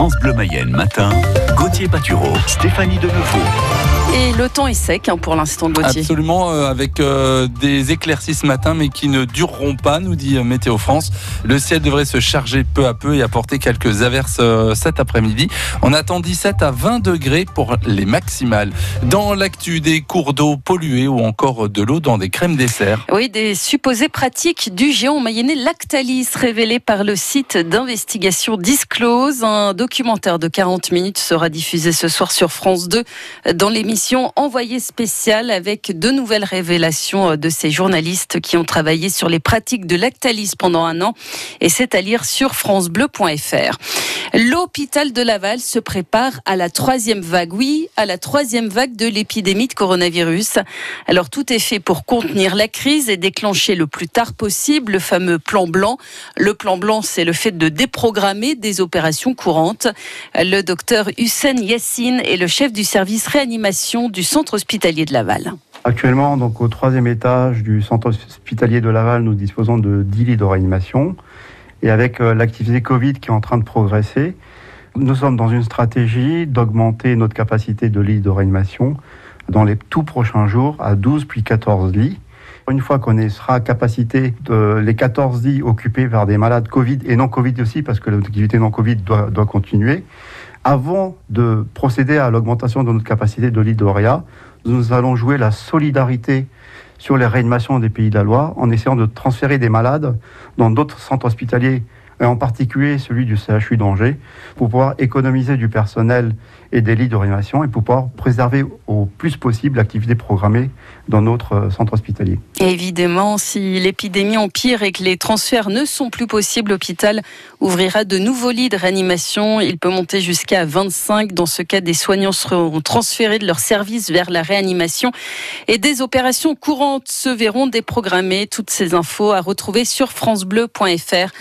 France Bleu Mayenne matin, Gauthier Patureau, Stéphanie Denevaux. Et le temps est sec hein, pour l'instant, Gauthier. Absolument, euh, avec euh, des éclaircies ce matin, mais qui ne dureront pas, nous dit euh, Météo France. Le ciel devrait se charger peu à peu et apporter quelques averses euh, cet après-midi. On attend 17 à 20 degrés pour les maximales. Dans l'actu des cours d'eau pollués ou encore de l'eau dans des crèmes dessert. Oui, des supposées pratiques du géant mayennais Lactalis révélées par le site d'investigation Disclose. Un documentaire de 40 minutes sera diffusé ce soir sur France 2 dans l'émission Envoyé spécial avec de nouvelles révélations de ces journalistes qui ont travaillé sur les pratiques de Lactalis pendant un an. Et c'est à lire sur francebleu.fr. L'hôpital de Laval se prépare à la troisième vague. Oui, à la troisième vague de l'épidémie de coronavirus. Alors tout est fait pour contenir la crise et déclencher le plus tard possible le fameux plan blanc. Le plan blanc, c'est le fait de déprogrammer des opérations courantes. Le docteur Hussein Yassine est le chef du service réanimation du centre hospitalier de Laval. Actuellement, donc au troisième étage du centre hospitalier de Laval, nous disposons de 10 lits de réanimation. Et avec euh, l'activité Covid qui est en train de progresser, nous sommes dans une stratégie d'augmenter notre capacité de lits de réanimation dans les tout prochains jours à 12 puis 14 lits. Une fois qu'on sera à capacité de les 14 lits occupés par des malades Covid et non Covid aussi, parce que l'activité non Covid doit, doit continuer, avant de procéder à l'augmentation de notre capacité de réa, nous allons jouer la solidarité sur les réanimations des pays de la Loire en essayant de transférer des malades dans d'autres centres hospitaliers, en particulier celui du CHU d'Angers, pour pouvoir économiser du personnel et des lits de réanimation et pour pouvoir préserver au plus possible l'activité programmée dans notre centre hospitalier. Et évidemment, si l'épidémie empire et que les transferts ne sont plus possibles, l'hôpital ouvrira de nouveaux lits de réanimation. Il peut monter jusqu'à 25. Dans ce cas, des soignants seront transférés de leur service vers la réanimation et des opérations courantes se verront déprogrammées. Toutes ces infos à retrouver sur francebleu.fr.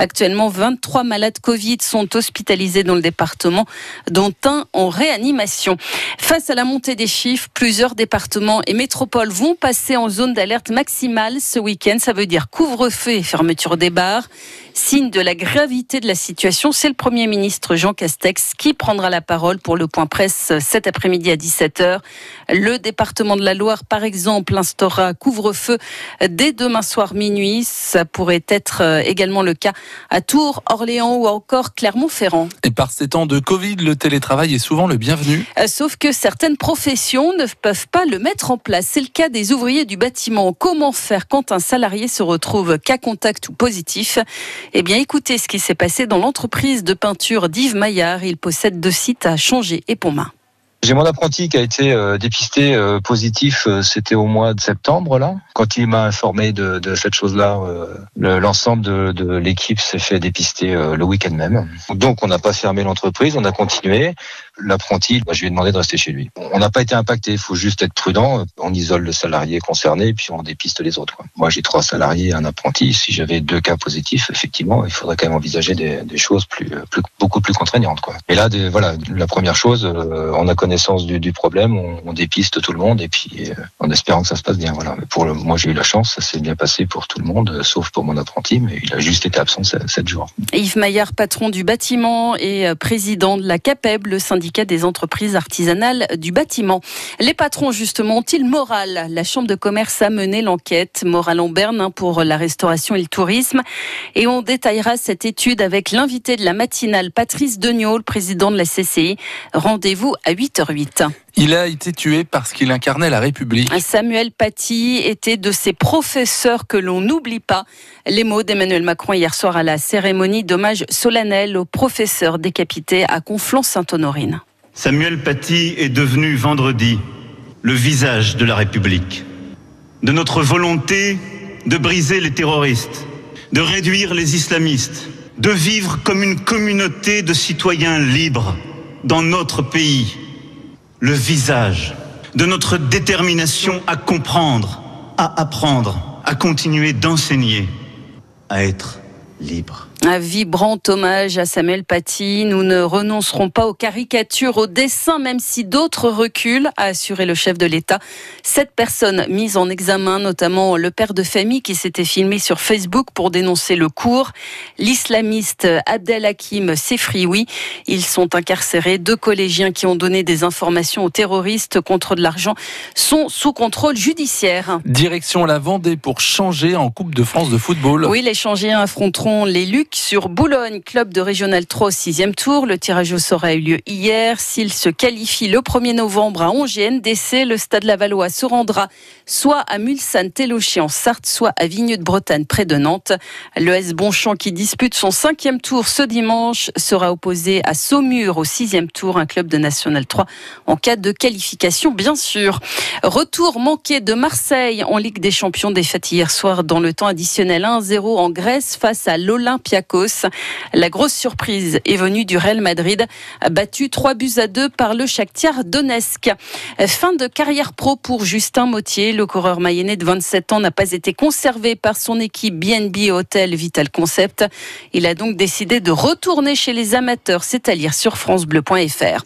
Actuellement, 23 malades Covid sont hospitalisés dans le département, dont un en réanimation. Face à la montée des chiffres, plusieurs départements et métropoles vont passer en zone d'alerte maximale ce week-end. Ça veut dire couvre-feu et fermeture des bars. Signe de la gravité de la situation, c'est le Premier ministre Jean Castex qui prendra la parole pour le point presse cet après-midi à 17h. Le département de la Loire, par exemple, instaurera couvre-feu dès demain soir minuit. Ça pourrait être également le cas à Tours, Orléans ou encore Clermont-Ferrand. Et par ces temps de Covid, le télétravail est souvent le bienvenu. Sauf que certaines professions ne peuvent pas le mettre en place. C'est le cas des ouvriers du bâtiment. Comment faire quand un salarié se retrouve cas contact ou positif? Eh bien, écoutez ce qui s'est passé dans l'entreprise de peinture d'Yves Maillard. Il possède deux sites à Changer et Pontmain. J'ai mon apprenti qui a été euh, dépisté euh, positif, euh, c'était au mois de septembre là. Quand il m'a informé de, cette chose-là, l'ensemble de, l'équipe s'est fait dépister le week-end même. Donc on n'a pas fermé l'entreprise, on a continué. L'apprenti, bah, je lui ai demandé de rester chez lui. On n'a pas été impacté, il faut juste être prudent. On isole le salarié concerné, puis on dépiste les autres. Moi j'ai trois salariés, un apprenti. Si j'avais deux cas positifs, effectivement, il faudrait quand même envisager des, choses beaucoup plus contraignantes. Quoi. Et là, voilà, la première chose, on a connaissance du, du problème, on, on, dépiste tout le monde et puis euh, en espérant que ça se passe bien. Voilà. Mais pour le, moi, j'ai eu la chance, ça s'est bien passé pour tout le monde, euh, sauf pour mon apprenti, mais il a juste été absent sept jours. Yves Maillard, patron du bâtiment et président de la CAPEB, le syndicat des entreprises artisanales du bâtiment. Les patrons, justement, ont-ils moral? La Chambre de commerce a mené l'enquête Moral en Berne hein, pour la restauration et le tourisme. Et on détaillera cette étude avec l'invité de la matinale, Patrice Degnaud, le président de la CCI. Rendez-vous à 8h08. Il a été tué parce qu'il incarnait la République. Samuel Paty était de ces professeurs que l'on n'oublie pas. Les mots d'Emmanuel Macron hier soir à la cérémonie d'hommage solennel aux professeurs décapités à Conflans-Sainte-Honorine. Samuel Paty est devenu vendredi le visage de la République, de notre volonté de briser les terroristes, de réduire les islamistes, de vivre comme une communauté de citoyens libres dans notre pays le visage de notre détermination à comprendre, à apprendre, à continuer d'enseigner, à être libre. Un vibrant hommage à Samuel Paty. Nous ne renoncerons pas aux caricatures, aux dessins, même si d'autres reculent, a assuré le chef de l'État. Sept personnes mises en examen, notamment le père de famille qui s'était filmé sur Facebook pour dénoncer le cours. L'islamiste Abdel Hakim Sefrioui. Ils sont incarcérés. Deux collégiens qui ont donné des informations aux terroristes contre de l'argent sont sous contrôle judiciaire. Direction la Vendée pour changer en Coupe de France de football. Oui, les Changiens affronteront les Lucs sur Boulogne, club de Régional 3 au sixième tour. Le tirage au sort a eu lieu hier. S'il se qualifie le 1er novembre à Angers le stade Lavallois se rendra soit à Mulsanne-Téloché en Sarthe, soit à Vigneux de Bretagne près de Nantes. Le S Bonchamp qui dispute son cinquième tour ce dimanche sera opposé à Saumur au sixième tour, un club de National 3 en cas de qualification bien sûr. Retour manqué de Marseille en Ligue des Champions défaite hier soir dans le temps additionnel 1-0 en Grèce face à La grosse surprise est venue du Real Madrid, battu 3 buts à 2 par le Shakhtar Donetsk. Fin de carrière pro pour Justin Mottier. Le coureur mayennais de 27 ans n'a pas été conservé par son équipe BNB Hotel Vital Concept. Il a donc décidé de retourner chez les amateurs, c'est à lire sur francebleu.fr.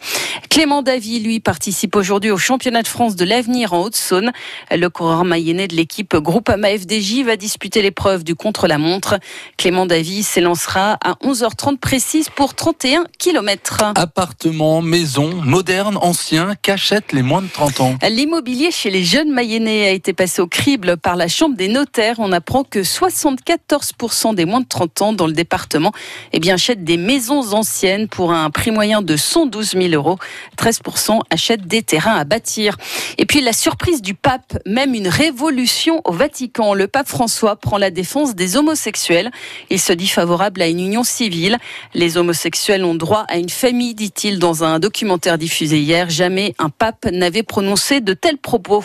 Clément Davy, lui, participe aujourd'hui au championnat de France de l'avenir en Haute-Saône. Le coureur mayennais de l'équipe Groupama FDJ va disputer l'épreuve du contre-la-montre. Clément Davy s'élancera à 11h30 précise pour 31 km. Appartements, maisons, modernes, anciens, qu'achètent les moins de 30 ans L'immobilier chez les jeunes mayennais a été passé au crible par la Chambre des notaires. On apprend que 74% des moins de 30 ans dans le département eh bien, achètent des maisons anciennes pour un prix moyen de 112 000 euros. 13% achètent des terrains à bâtir. Et puis la surprise du pape, même une révolution au Vatican. Le pape François prend la défense des homosexuels. Il se dit favorable à une union civile. Les homosexuels ont droit à une famille, dit-il dans un documentaire diffusé hier. Jamais un pape n'avait prononcé de tels propos.